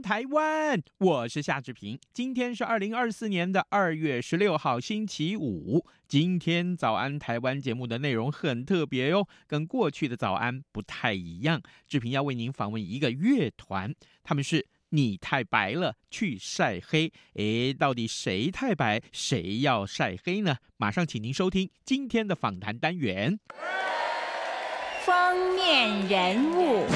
台湾！我是夏志平。今天是二零二四年的二月十六号，星期五。今天早安台湾节目的内容很特别哟，跟过去的早安不太一样。志平要为您访问一个乐团，他们是你太白了，去晒黑。诶，到底谁太白，谁要晒黑呢？马上请您收听今天的访谈单元。封面人物。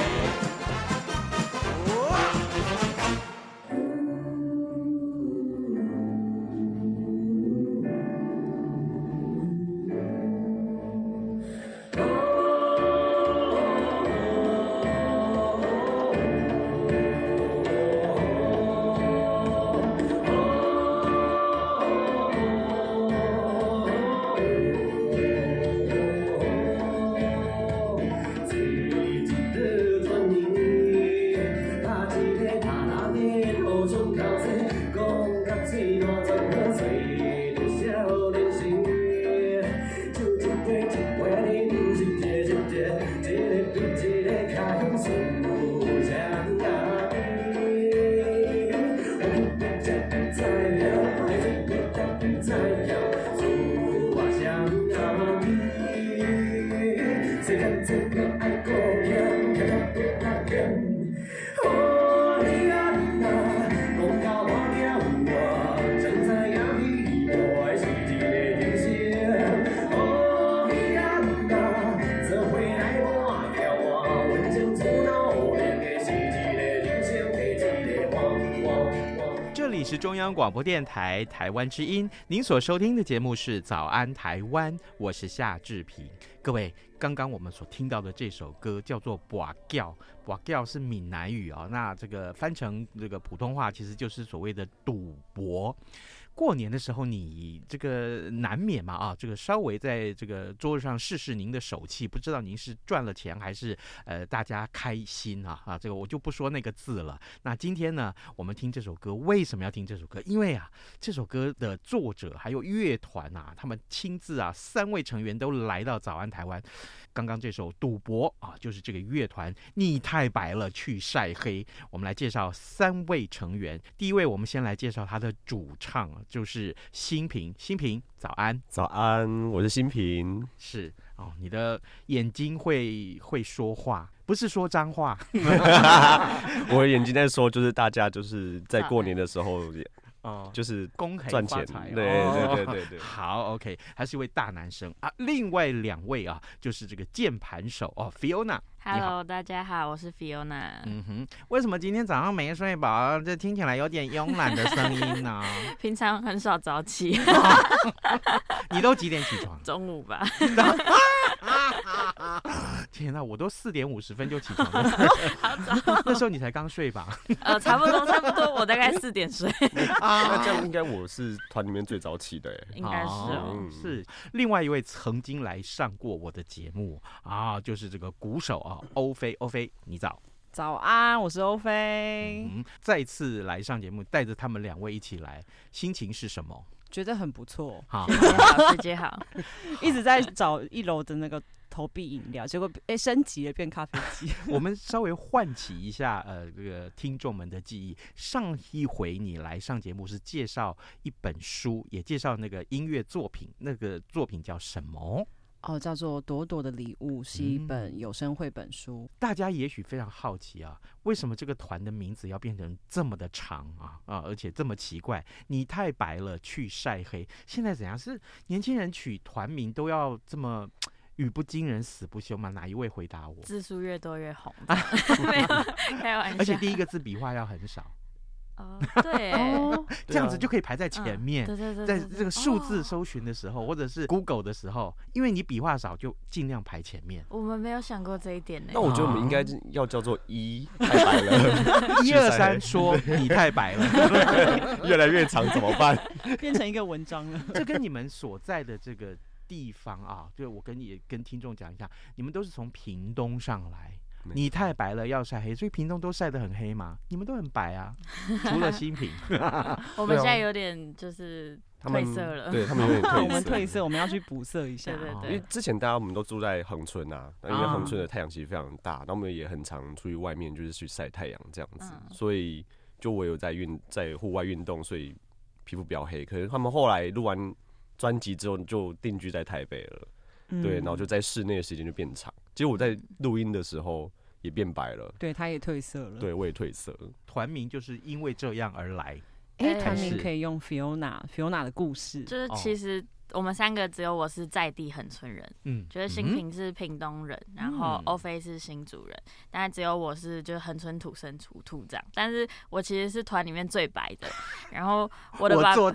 广播电台台湾之音，您所收听的节目是《早安台湾》，我是夏志平。各位，刚刚我们所听到的这首歌叫做《跋筊》，跋筊是闽南语啊、哦，那这个翻成这个普通话，其实就是所谓的赌博。过年的时候，你这个难免嘛啊，这个稍微在这个桌子上试试您的手气，不知道您是赚了钱还是呃大家开心啊啊，这个我就不说那个字了。那今天呢，我们听这首歌，为什么要听这首歌？因为啊，这首歌的作者还有乐团啊，他们亲自啊，三位成员都来到早安台湾。刚刚这首《赌博》啊，就是这个乐团你太白了去晒黑。我们来介绍三位成员。第一位，我们先来介绍他的主唱啊。就是新平，新平，早安，早安，我是新平，是哦，你的眼睛会会说话，不是说脏话，我的眼睛在说，就是大家就是在过年的时候。哦，就是恭喜赚钱，对对对对对。好，OK，还是一位大男生啊。另外两位啊，就是这个键盘手哦，Fiona。Hello，大家好，我是 Fiona。嗯哼，为什么今天早上没睡饱？这听起来有点慵懒的声音呢？平常很少早起。你都几点起床？中午吧。天哪，我都四点五十分就起床了，好早。那时候你才刚睡吧？呃，差不多，差不多，我大概四点睡。啊，那这样应该我是团里面最早起的哎，应该是哦。嗯、是另外一位曾经来上过我的节目啊，就是这个鼓手啊，欧菲，欧菲，你早。早安，我是欧菲。嗯，再次来上节目，带着他们两位一起来，心情是什么？觉得很不错。好，师 姐好，一直在找一楼的那个。投币饮料，结果哎升级了，变咖啡机。我们稍微唤起一下呃这个听众们的记忆。上一回你来上节目是介绍一本书，也介绍那个音乐作品，那个作品叫什么？哦，叫做《朵朵的礼物》，是一本有声绘本书。嗯。大家也许非常好奇啊，为什么这个团的名字要变成这么的长啊啊，而且这么奇怪？你太白了，去晒黑。现在怎样？是年轻人取团名都要这么？语不惊人死不休吗？哪一位回答我？字数越多越红，没有开玩笑。而且第一个字笔画要很少。哦，对，哦，这样子就可以排在前面。对对对，在对对这个数字哦搜寻的时候，或者是 Google 的时候，因为你笔画少，就尽量排前面。我们没有想过这一点呢。那我觉得我们应该要叫做一太白了，一二三，说 你太白了。越来越长怎么办？变成一个文章了。这跟你们所在的这个地方啊，就我跟你跟听众讲一下，你们都是从屏东上来。你太白了，要晒黑，所以屏东都晒得很黑嘛。你们都很白啊，除了新 平。我们现在有点就是褪色了，对 他们有点褪色。我们褪色，我们要去补色一下。对对对。因为之前大家我们都住在恒春啊，因为恒春的太阳其实非常大，那我们也很常出去外面就是去晒太阳这样子，所以就我有在运在户外运动，所以皮肤比较黑。可是他们后来录完专辑之后就定居在台北了。对，然后就在室内的时间就变长。结果我在录音的时候也变白了。对，他也褪色了。对，我也褪色。团名就是因为这样而来。哎，团名可以用 Fiona，Fiona 的故事。就是其实。我们三个只有我是在地恒村人，嗯，觉得新平是屏东人，嗯、然后欧菲是新竹人，但只有我是就是恒春土生土土长，但是我其实是团里面最白的。然后我的爸爸，我，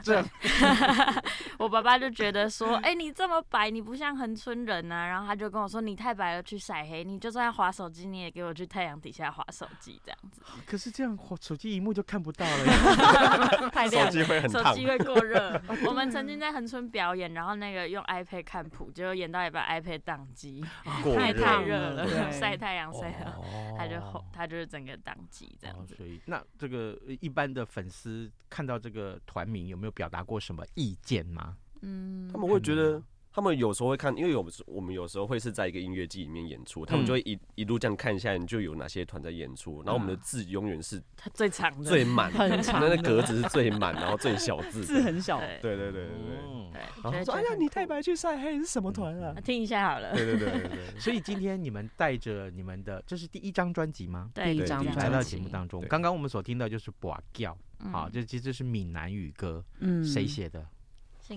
我爸爸就觉得说，哎、欸，你这么白，你不像恒村人啊。然后他就跟我说，你太白了，去晒黑，你就算要滑手机，你也给我去太阳底下划手机这样子。可是这样手机萤幕就看不到了，太亮了，手机会很烫，手机会过热。我们曾经在恒村表演。然后那个用 iPad 看谱，结果演到一半 iPad 宕机，太太热了，晒太阳晒了，他就后他就是整个宕机这样子。所以那这个一般的粉丝看到这个团名有没有表达过什么意见吗？嗯，他们会觉得。他们有时候会看，因为有我们有时候会是在一个音乐季里面演出，他们就会一一路这样看一下你，就有哪些团在演出。然后我们的字永远是最长的、最满、很长，那格子是最满，然后最小字，字很小。对对对对对。然后说：“哎呀，你太白去晒黑是什么团啊？”听一下好了。对对对对对。所以今天你们带着你们的，这是第一张专辑吗？对，第一张来到节目当中。刚刚我们所听到就是《跋筊》，好，这其实是闽南语歌。嗯，谁写的？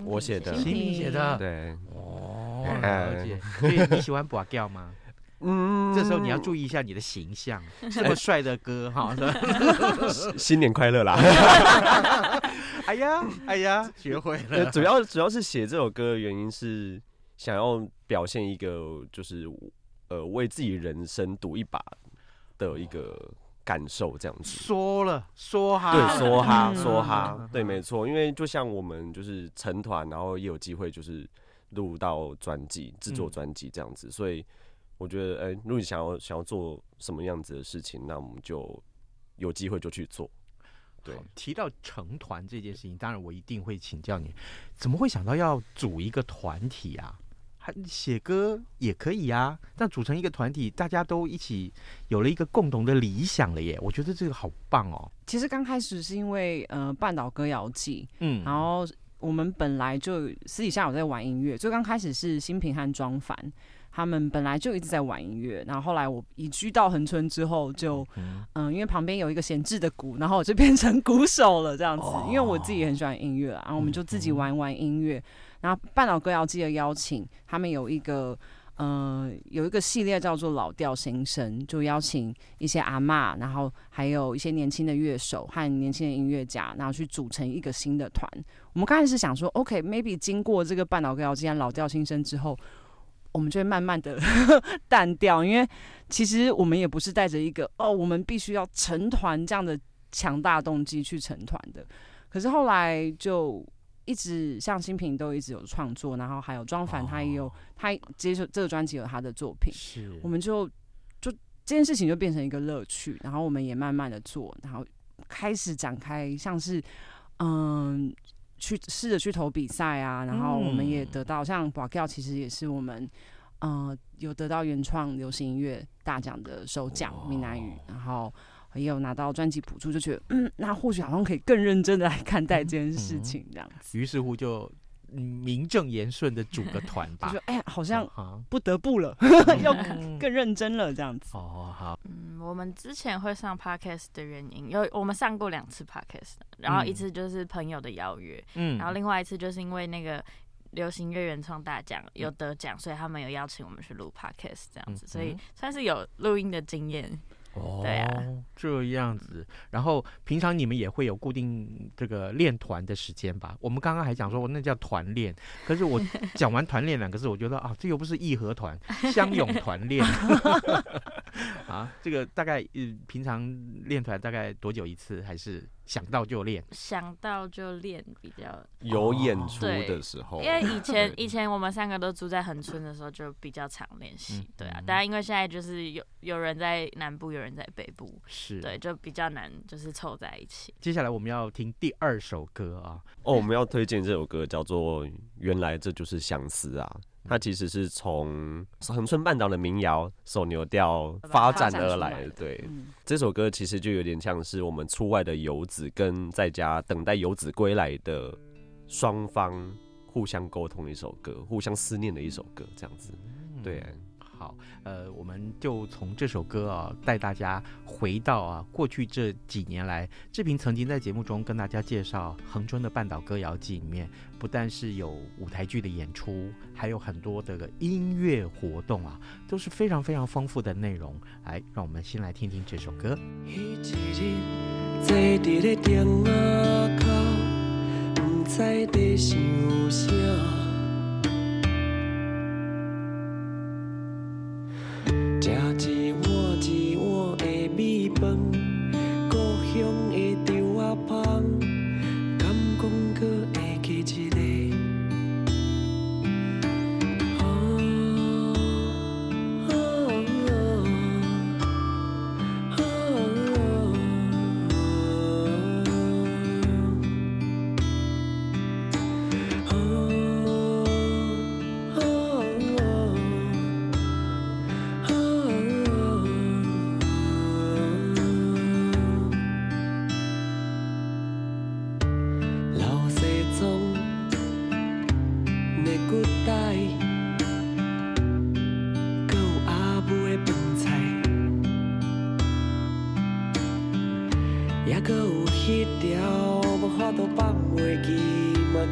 我写的，新平写的，对，哦，了解。所以你喜欢跋筊吗？嗯，这时候你要注意一下你的形象，这么帅的歌哈，新年快乐啦！哎呀，哎呀，学会了。主要主要是写这首歌的原因是想要表现一个，就是呃，为自己人生赌一把的一个。感受这样子，说了说哈，对，说哈说哈，对，没错，因为就像我们就是成团，然后也有机会就是录到专辑、制作专辑这样子，所以我觉得，哎，如果你想要想要做什么样子的事情，那我们就有机会就去做。对，提到成团这件事情，当然我一定会请教你，怎么会想到要组一个团体啊？写歌也可以啊，但组成一个团体，大家都一起有了一个共同的理想了耶。我觉得这个好棒哦。其实刚开始是因为呃，半岛歌谣祭，嗯，然后我们本来就私底下有在玩音乐，就刚开始是新平和庄凡他们本来就一直在玩音乐，然后后来我移居到恒春之后就，就嗯、呃，因为旁边有一个闲置的鼓，然后我就变成鼓手了这样子。哦、因为我自己也很喜欢音乐，然后我们就自己玩玩音乐。然后半岛歌谣祭的邀请，他们有一个，呃，有一个系列叫做老调新生，就邀请一些阿嬷，然后还有一些年轻的乐手和年轻的音乐家，然后去组成一个新的团。我们刚开始想说，OK，maybe、经过这个半岛歌谣祭和老调新生之后，我们就会慢慢的淡掉，因为其实我们也不是带着一个哦，我们必须要成团这样的强大动机去成团的。可是后来就。一直像新平都一直有创作，然后还有庄凡他也有、哦、他接受这个专辑有他的作品，是。我们就就这件事情就变成一个乐趣，然后我们也慢慢的做，然后开始展开像是嗯去试着去投比赛啊，然后我们也得到、嗯、像跋筊其实也是我们嗯、呃、有得到原创流行音乐大奖的首奖闽南语，然后。也有拿到专辑补助，就觉得嗯，那或许好像可以更认真的来看待这件事情，这样子。于、嗯嗯、是乎就名正言顺的组个团吧。就说哎呀，好像不得不了，要更认真了这样子。哦，好。嗯，我们之前会上 podcast 的原因，有我们上过两次 podcast，然后一次就是朋友的邀约，嗯，然后另外一次就是因为那个流行乐原创大奖有得奖，所以他们有邀请我们去录 podcast 这样子，嗯、所以算是有录音的经验。哦，对啊，这样子。然后平常你们也会有固定这个练团的时间吧？我们刚刚还讲说，那叫团练。可是我讲完团练两个字，我觉得啊，这又不是义和团，乡勇团练。啊，这个大概嗯，平常练团大概多久一次？还是？想到就练，想到就练，比较有演出的时候。因为以前 以前我们三个都住在恒村的时候，就比较常练习。嗯、对啊，当然因为现在就是有有人在南部，有人在北部，是对，就比较难，就是凑在一起。接下来我们要听第二首歌啊，哦，我们要推荐这首歌叫做《原来这就是相思》啊。它其实是从恒春半岛的民谣手牛调发展而来的。对，这首歌其实就有点像是我们出外的游子跟在家等待游子归来的双方互相沟通的一首歌，互相思念的一首歌，这样子。对。好，呃，我们就从这首歌啊，带大家回到啊过去这几年来，志平曾经在节目中跟大家介绍恒春的半岛歌谣季里面，不但是有舞台剧的演出，还有很多的音乐活动啊，都是非常非常丰富的内容。来，让我们先来听听这首歌。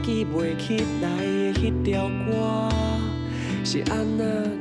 记袂起来的那条歌，是安怎？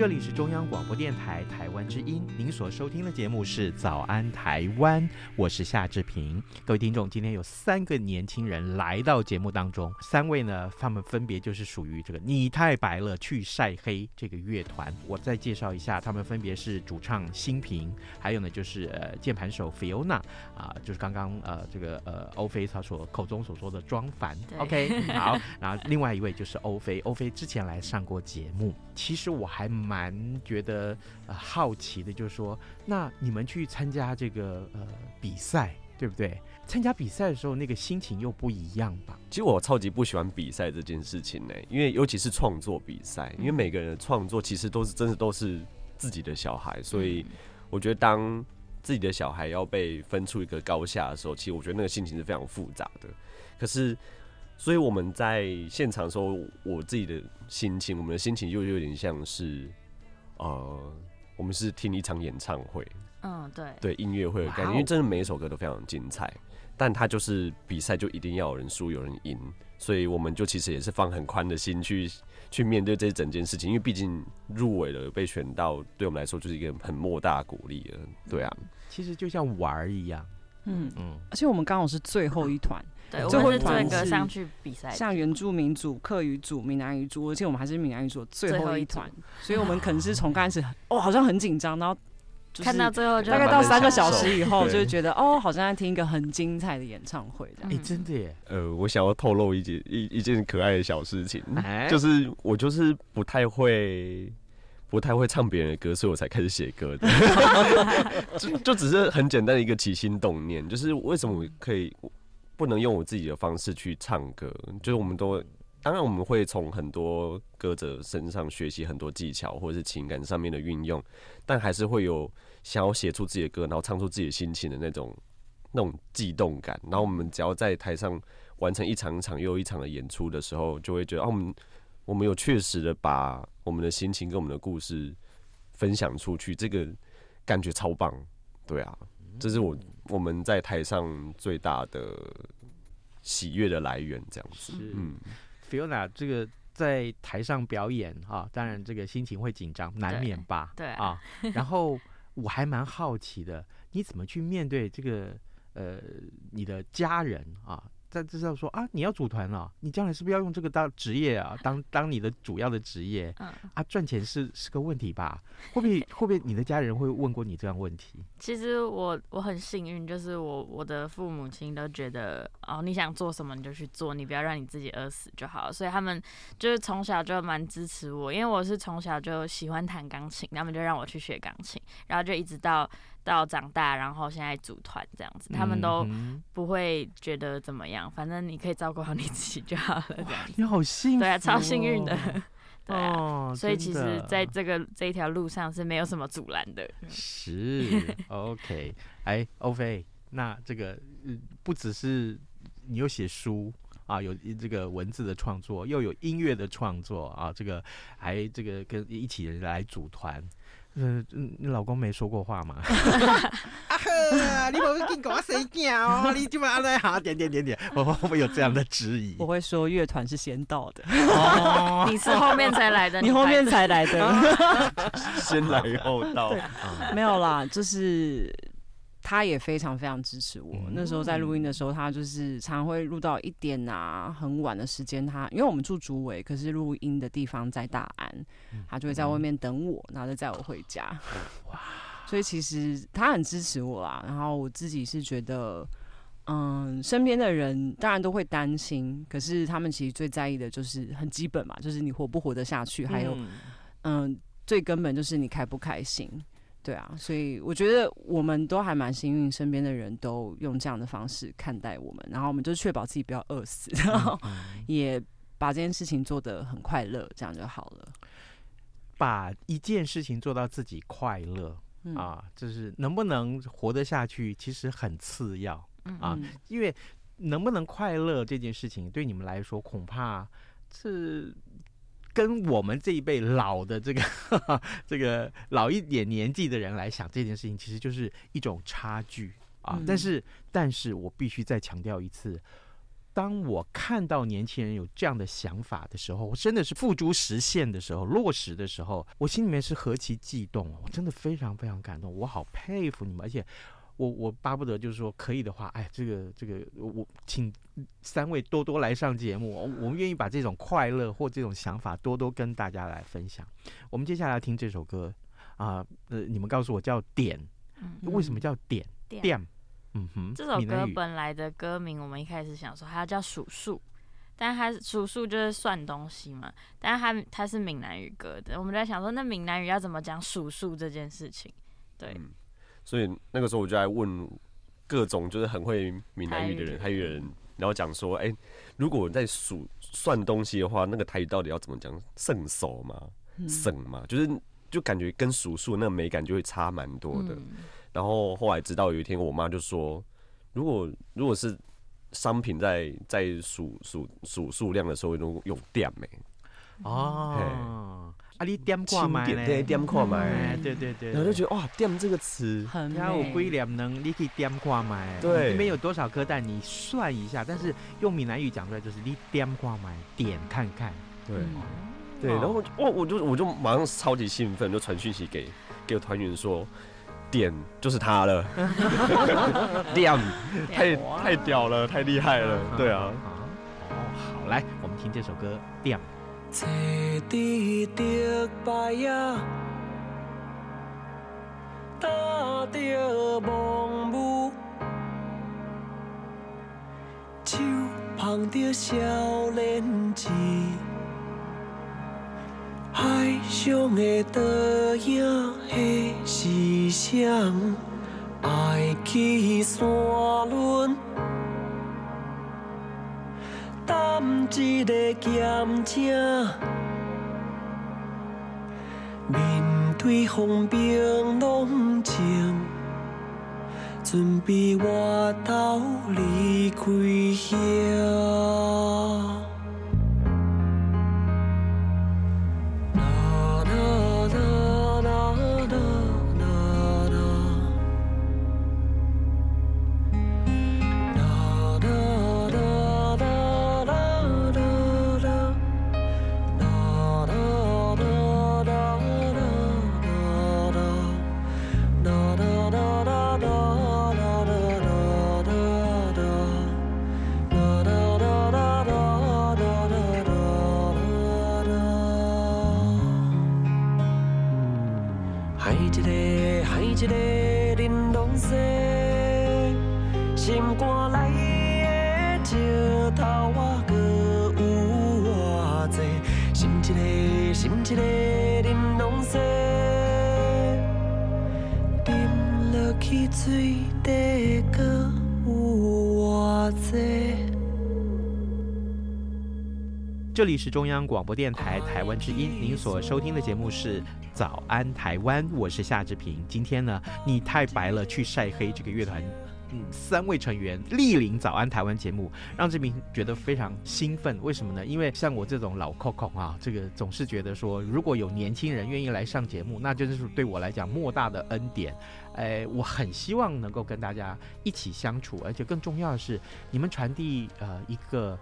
这里是中央广播电台台湾之音，您所收听的节目是《早安台湾》，我是夏志平。各位听众，今天有三个年轻人来到节目当中，三位呢，他们分别就是属于这个“你太白了，去晒黑”这个乐团。我再介绍一下，他们分别是主唱新平，还有呢就是呃键盘手 Fiona 啊，就是刚刚呃这个呃欧菲他所口中所说的庄凡。OK，好，然后另外一位就是欧菲，欧菲之前来上过节目。其实我还蛮觉得呃好奇的，就是说，那你们去参加这个呃比赛，对不对？参加比赛的时候，那个心情又不一样吧？其实我超级不喜欢比赛这件事情呢，因为尤其是创作比赛，因为每个人的创作其实都是真的都是自己的小孩，所以我觉得当自己的小孩要被分出一个高下的时候，其实我觉得那个心情是非常复杂的。可是。所以我们在现场的时候，我自己的心情，我们的心情又有点像是，呃，我们是听一场演唱会，嗯，对，对，音乐会的概念，因为真的每一首歌都非常精彩，但它就是比赛就一定要有人输有人赢，所以我们就其实也是放很宽的心去去面对这整件事情，因为毕竟入围了被选到，对我们来说就是一个很莫大鼓励了，对啊，其实就像玩儿一样，嗯。嗯，而且我们刚好是最后一团。对，最后一团是上去比赛，像原住民组、客语组、闽南语组，而且我们还是闽南语组最后一团，所以我们可能是从刚开始哦，好像很紧张，然后看到最后，大概到三个小时以后，就觉得哦，好像在听一个很精彩的演唱会这样。哎，真的耶！呃，我想要透露一件一一件可爱的小事情，就是我就是不太会。不太会唱别人的歌，所以我才开始写歌的。就就只是很简单的一个起心动念，就是为什么我可以不能用我自己的方式去唱歌？就是我们都当然我们会从很多歌者身上学习很多技巧或者是情感上面的运用，但还是会有想要写出自己的歌，然后唱出自己的心情的那种那种悸动感。然后我们只要在台上完成一场一场又一场的演出的时候，就会觉得，哦，我们我们有确实的把我们的心情跟我们的故事分享出去，这个感觉超棒。对啊，这是我我们在台上最大的喜悦的来源，这样子。嗯。Fiona，这个在台上表演啊，当然这个心情会紧张，难免吧？对，对啊。然 后我还蛮好奇的，你怎么去面对这个呃你的家人啊？在知道说啊，你要组团了，你将来是不是要用这个当职业啊？当当你的主要的职业？嗯啊，赚钱是是个问题吧？会不会会不会你的家人会问过你这样问题？其实我我很幸运，就是我我的父母亲都觉得哦，你想做什么你就去做，你不要让你自己饿死就好了。所以他们就是从小就蛮支持我，因为我是从小就喜欢弹钢琴，他们就让我去学钢琴，然后就一直到。到长大，然后现在组团这样子，他们都不会觉得怎么样，反正你可以照顾好你自己就好了。这样你好幸运，对啊，超幸运的，对啊。所以其实在这个这一条路上是没有什么阻拦的。是，OK，哎，欧菲，那这个不只是你有写书啊，有这个文字的创作，又有音乐的创作啊，这个还这个跟一起来组团。嗯，你老公没说过话吗？啊呵，你不会跟我谁讲？你今晚安好点点点点，我 会不会有这样的质疑？我会说乐团是先到的，哦，你是后面才来的，你后面才来的，先来后到，没有啦，就是。他也非常非常支持我。那时候在录音的时候，他就是常会录到一点啊，很晚的时间。他因为我们住竹围，可是录音的地方在大安，他就会在外面等我，然后再载我回家。哇！所以其实他很支持我啦。然后我自己是觉得，嗯，身边的人当然都会担心，可是他们其实最在意的就是很基本嘛，就是你活不活得下去，还有，嗯，最根本就是你开不开心。对啊，所以我觉得我们都还蛮幸运，身边的人都用这样的方式看待我们，然后我们就确保自己不要饿死，然后也把这件事情做得很快乐，这样就好了。把一件事情做到自己快乐、嗯、啊，就是能不能活得下去，其实很次要啊，嗯、因为能不能快乐这件事情对你们来说，恐怕是。跟我们这一辈老的这个 这个老一点年纪的人来想这件事情，其实就是一种差距啊。嗯、但是，但是我必须再强调一次，当我看到年轻人有这样的想法的时候，我真的是付诸实现的时候，落实的时候，我心里面是何其激动，我真的非常非常感动，我好佩服你们，而且。我我巴不得就是说可以的话，哎，这个这个我请三位多多来上节目，我们愿意把这种快乐或这种想法多多跟大家来分享。我们接下来听这首歌啊，呃，你们告诉我叫点，嗯、为什么叫点？点，嗯哼。这首歌本来的歌名，我们一开始想说它叫数数，但它数数就是算东西嘛，但是它它是闽南语歌的，我们在想说那闽南语要怎么讲数数这件事情？对。嗯所以那个时候我就在问各种就是很会闽南语的人，台语人，然后讲说，哎、欸，如果在数算东西的话，那个台语到底要怎么讲？圣手嘛，省嘛，就是就感觉跟数数那个美感就会差蛮多的。然后后来直到有一天，我妈就说，如果如果是商品在在数数数数量的时候用用点没？哦。啊，你点挂买点挂买。对对对。然后就觉得哇，点这个词，很它有归两能，你可以点挂买。对。里面有多少颗蛋？你算一下。但是用闽南语讲出来就是你点挂买，点看看。对。对，然后哇，我就我就马上超级兴奋，就传讯息给给我团员说，点就是他了。点，太太屌了，太厉害了。对啊。哦，好，来，我们听这首歌，点。坐伫竹排呀，搭着蒙雾，手捧着少年志，海上的倒影那是谁，爱去山仑，担一个咸井，面对风平浪静，准备我头离开乡。这里是中央广播电台台湾之音，您所收听的节目是《早安台湾》，我是夏志平。今天呢，你太白了，去晒黑这个乐团，嗯，三位成员莅临《早安台湾》节目，让志平觉得非常兴奋。为什么呢？因为像我这种老 Coco 啊，这个总是觉得说，如果有年轻人愿意来上节目，那真是对我来讲莫大的恩典。哎，我很希望能够跟大家一起相处，而且更重要的是，你们传递呃一个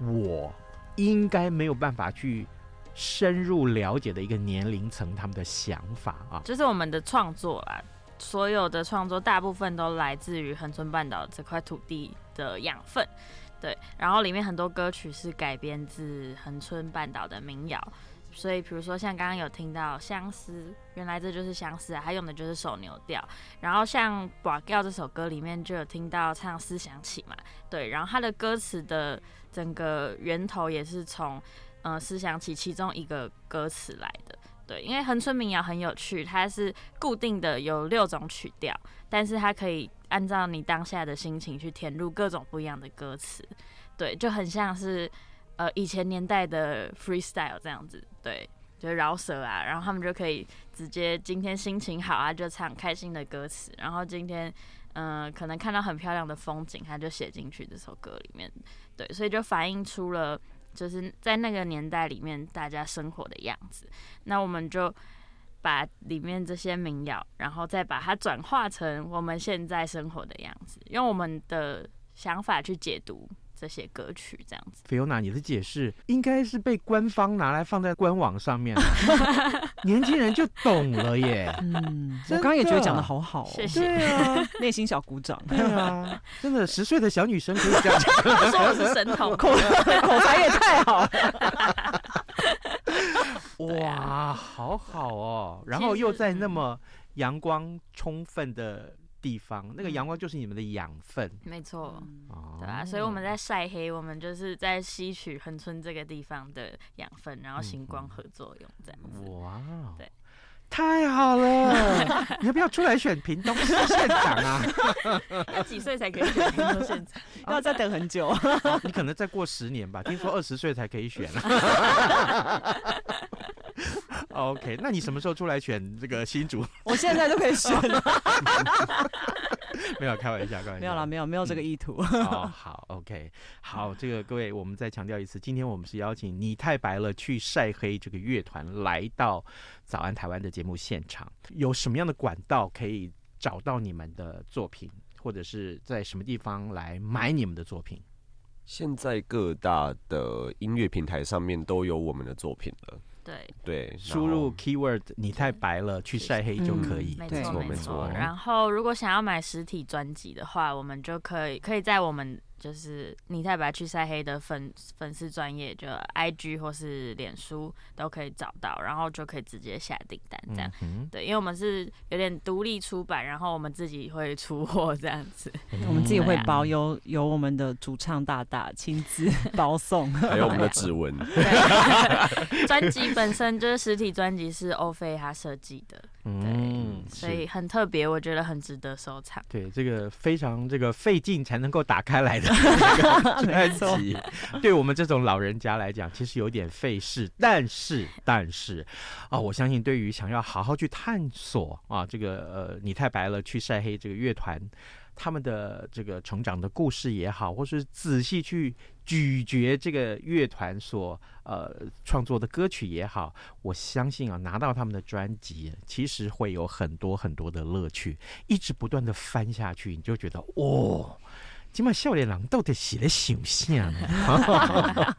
我。应该没有办法去深入了解的一个年龄层，他们的想法啊，就是我们的创作啦，所有的创作大部分都来自于恒春半岛这块土地的养分，对，然后里面很多歌曲是改编自恒春半岛的民谣。所以，比如说像刚刚有听到相思，原来这就是相思啊，他用的就是手牛调。然后像《跋筊》这首歌里面就有听到唱思想起嘛，对。然后他的歌词的整个源头也是从、呃、思想起其中一个歌词来的，对。因为恒春民谣很有趣，它是固定的有六种曲调，但是它可以按照你当下的心情去填入各种不一样的歌词，对，就很像是。呃，以前年代的 freestyle 这样子，对，就饶舌啊，然后他们就可以直接今天心情好啊，就唱开心的歌词，然后今天，嗯、可能看到很漂亮的风景，他就写进去这首歌里面，对，所以就反映出了就是在那个年代里面大家生活的样子。那我们就把里面这些民谣，然后再把它转化成我们现在生活的样子，用我们的想法去解读。这些歌曲这样子，菲欧娜，你的解释应该是被官方拿来放在官网上面，年轻人就懂了耶。嗯，我刚刚也觉得讲的好好，谢谢。对啊，内心小鼓掌。对啊，真的，十岁的小女生可以这样讲，说我是神童，口 口才也太好了。哇，好好哦，然后又在那么阳光充分的。地方那个阳光就是你们的养分，没错，哦、对啊，所以我们在晒黑，我们就是在吸取恒春这个地方的养分，然后行光合作用这样子。哇，对，太好了！你要不要出来选屏东市县长啊？要几岁才可以选屏东县长？要再等很久、哦，你可能再过十年吧。听说二十岁才可以选。OK，那你什么时候出来选这个新主？我现在都可以选了。没有开玩笑，开玩笑。没有啦，没有，没有这个意图。嗯、哦，好，OK，好，这个各位，我们再强调一次，今天我们是邀请你太白了去晒黑这个乐团来到早安台湾的节目现场。有什么样的管道可以找到你们的作品，或者是在什么地方来买你们的作品？现在各大的音乐平台上面都有我们的作品了。对对，输入 keyword 你太白了去晒黑就可以。没错没错。然后如果想要买实体专辑的话，我们就可以可以在我们就是你太白去晒黑的粉粉丝专业，就 IG 或是脸书都可以找到，然后就可以直接下订单这样。嗯、对，因为我们是有点独立出版，然后我们自己会出货这样子，嗯、我们自己会包，由由我们的主唱大大亲自 包送，还有我们的指纹。专辑本身就是实体专辑，是欧菲他设计的。嗯，所以很特别，我觉得很值得收藏。对，这个非常这个费劲才能够打开来的 专辑，对我们这种老人家来讲，其实有点费事。但是，但是啊，我相信对于想要好好去探索啊，这个呃，你太白了去晒黑这个乐团。他们的这个成长的故事也好，或是仔细去咀嚼这个乐团所呃创作的歌曲也好，我相信啊，拿到他们的专辑，其实会有很多很多的乐趣，一直不断的翻下去，你就觉得哦，今晚笑脸郎到底写的形象呢？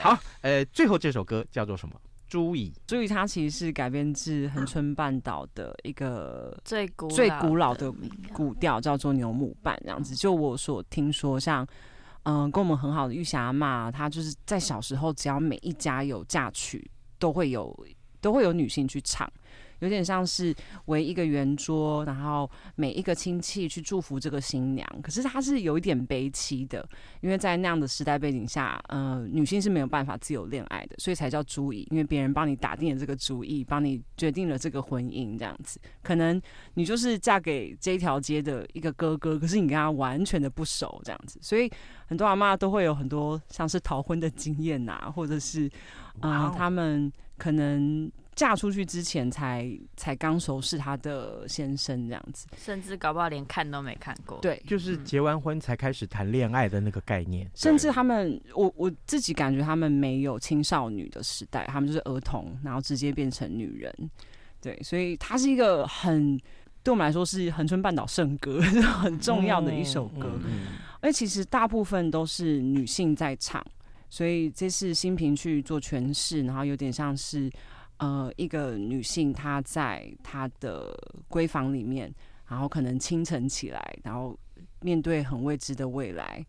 好，呃，最后这首歌叫做什么？朱椅，朱椅，它其实是改编自恒春半岛的一个最最古老的古调，叫做牛母伴这样子。就我所听说，像嗯、呃，跟我们很好的玉霞嘛，她就是在小时候，只要每一家有嫁娶，都会有都会有女性去唱。有点像是围一个圆桌，然后每一个亲戚去祝福这个新娘。可是她是有一点悲戚的，因为在那样的时代背景下，呃，女性是没有办法自由恋爱的，所以才叫主意，因为别人帮你打定了这个主意，帮你决定了这个婚姻，这样子。可能你就是嫁给这一条街的一个哥哥，可是你跟他完全的不熟，这样子。所以很多阿妈都会有很多像是逃婚的经验呐、啊，或者是啊，他们可能。嫁出去之前才才刚熟识他的先生这样子，甚至搞不好连看都没看过。对，就是结完婚才开始谈恋爱的那个概念。甚至他们，我我自己感觉他们没有青少女的时代，他们就是儿童，然后直接变成女人。对，所以它是一个很对我们来说是恒春半岛圣歌，很重要的一首歌。嗯嗯嗯、而其实大部分都是女性在唱，所以这是新平去做诠释，然后有点像是。呃，一个女性她在她的闺房里面，然后可能清晨起来，然后面对很未知的未来，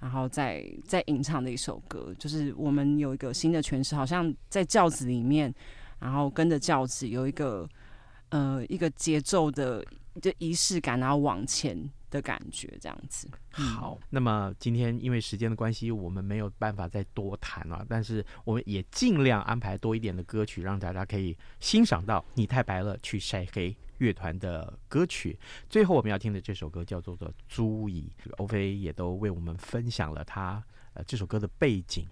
然后再再吟唱的一首歌，就是我们有一个新的诠释，好像在轿子里面，然后跟着轿子有一个呃一个节奏的就仪式感，然后往前。的感觉这样子。好，那么今天因为时间的关系，我们没有办法再多谈了。但是我们也尽量安排多一点的歌曲，让大家可以欣赏到你太白了去晒黑乐团的歌曲。最后我们要听的这首歌叫做做《朱乙》，欧菲也都为我们分享了他呃这首歌的背景。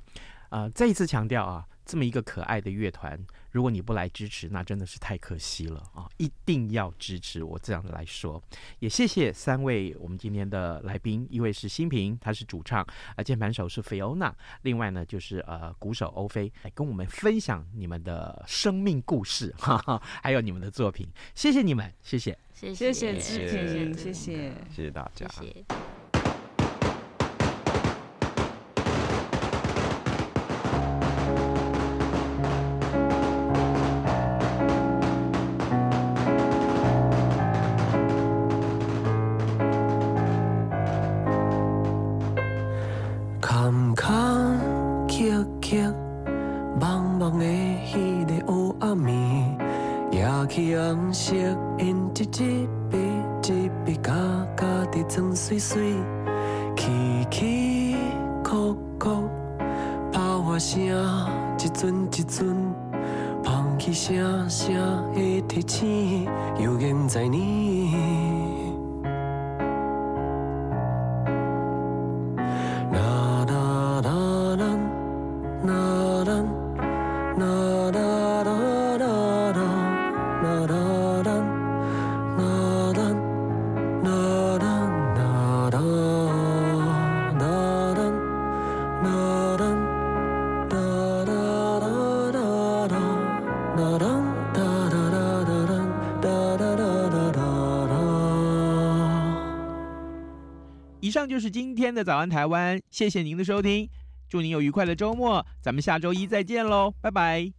呃，再一次强调啊。这么一个可爱的乐团，如果你不来支持，那真的是太可惜了啊！一定要支持，我这样来说。也谢谢三位我们今天的来宾，一位是新平，他是主唱，啊，键盘手是菲欧娜，另外呢就是呃鼓手欧菲，来跟我们分享你们的生命故事，哈哈，还有你们的作品。谢谢你们，谢谢，谢谢，谢谢志平，谢谢，谢谢大家。谢谢上就是今天的早安台湾，谢谢您的收听，祝您有愉快的周末，咱们下周一再见喽，拜拜。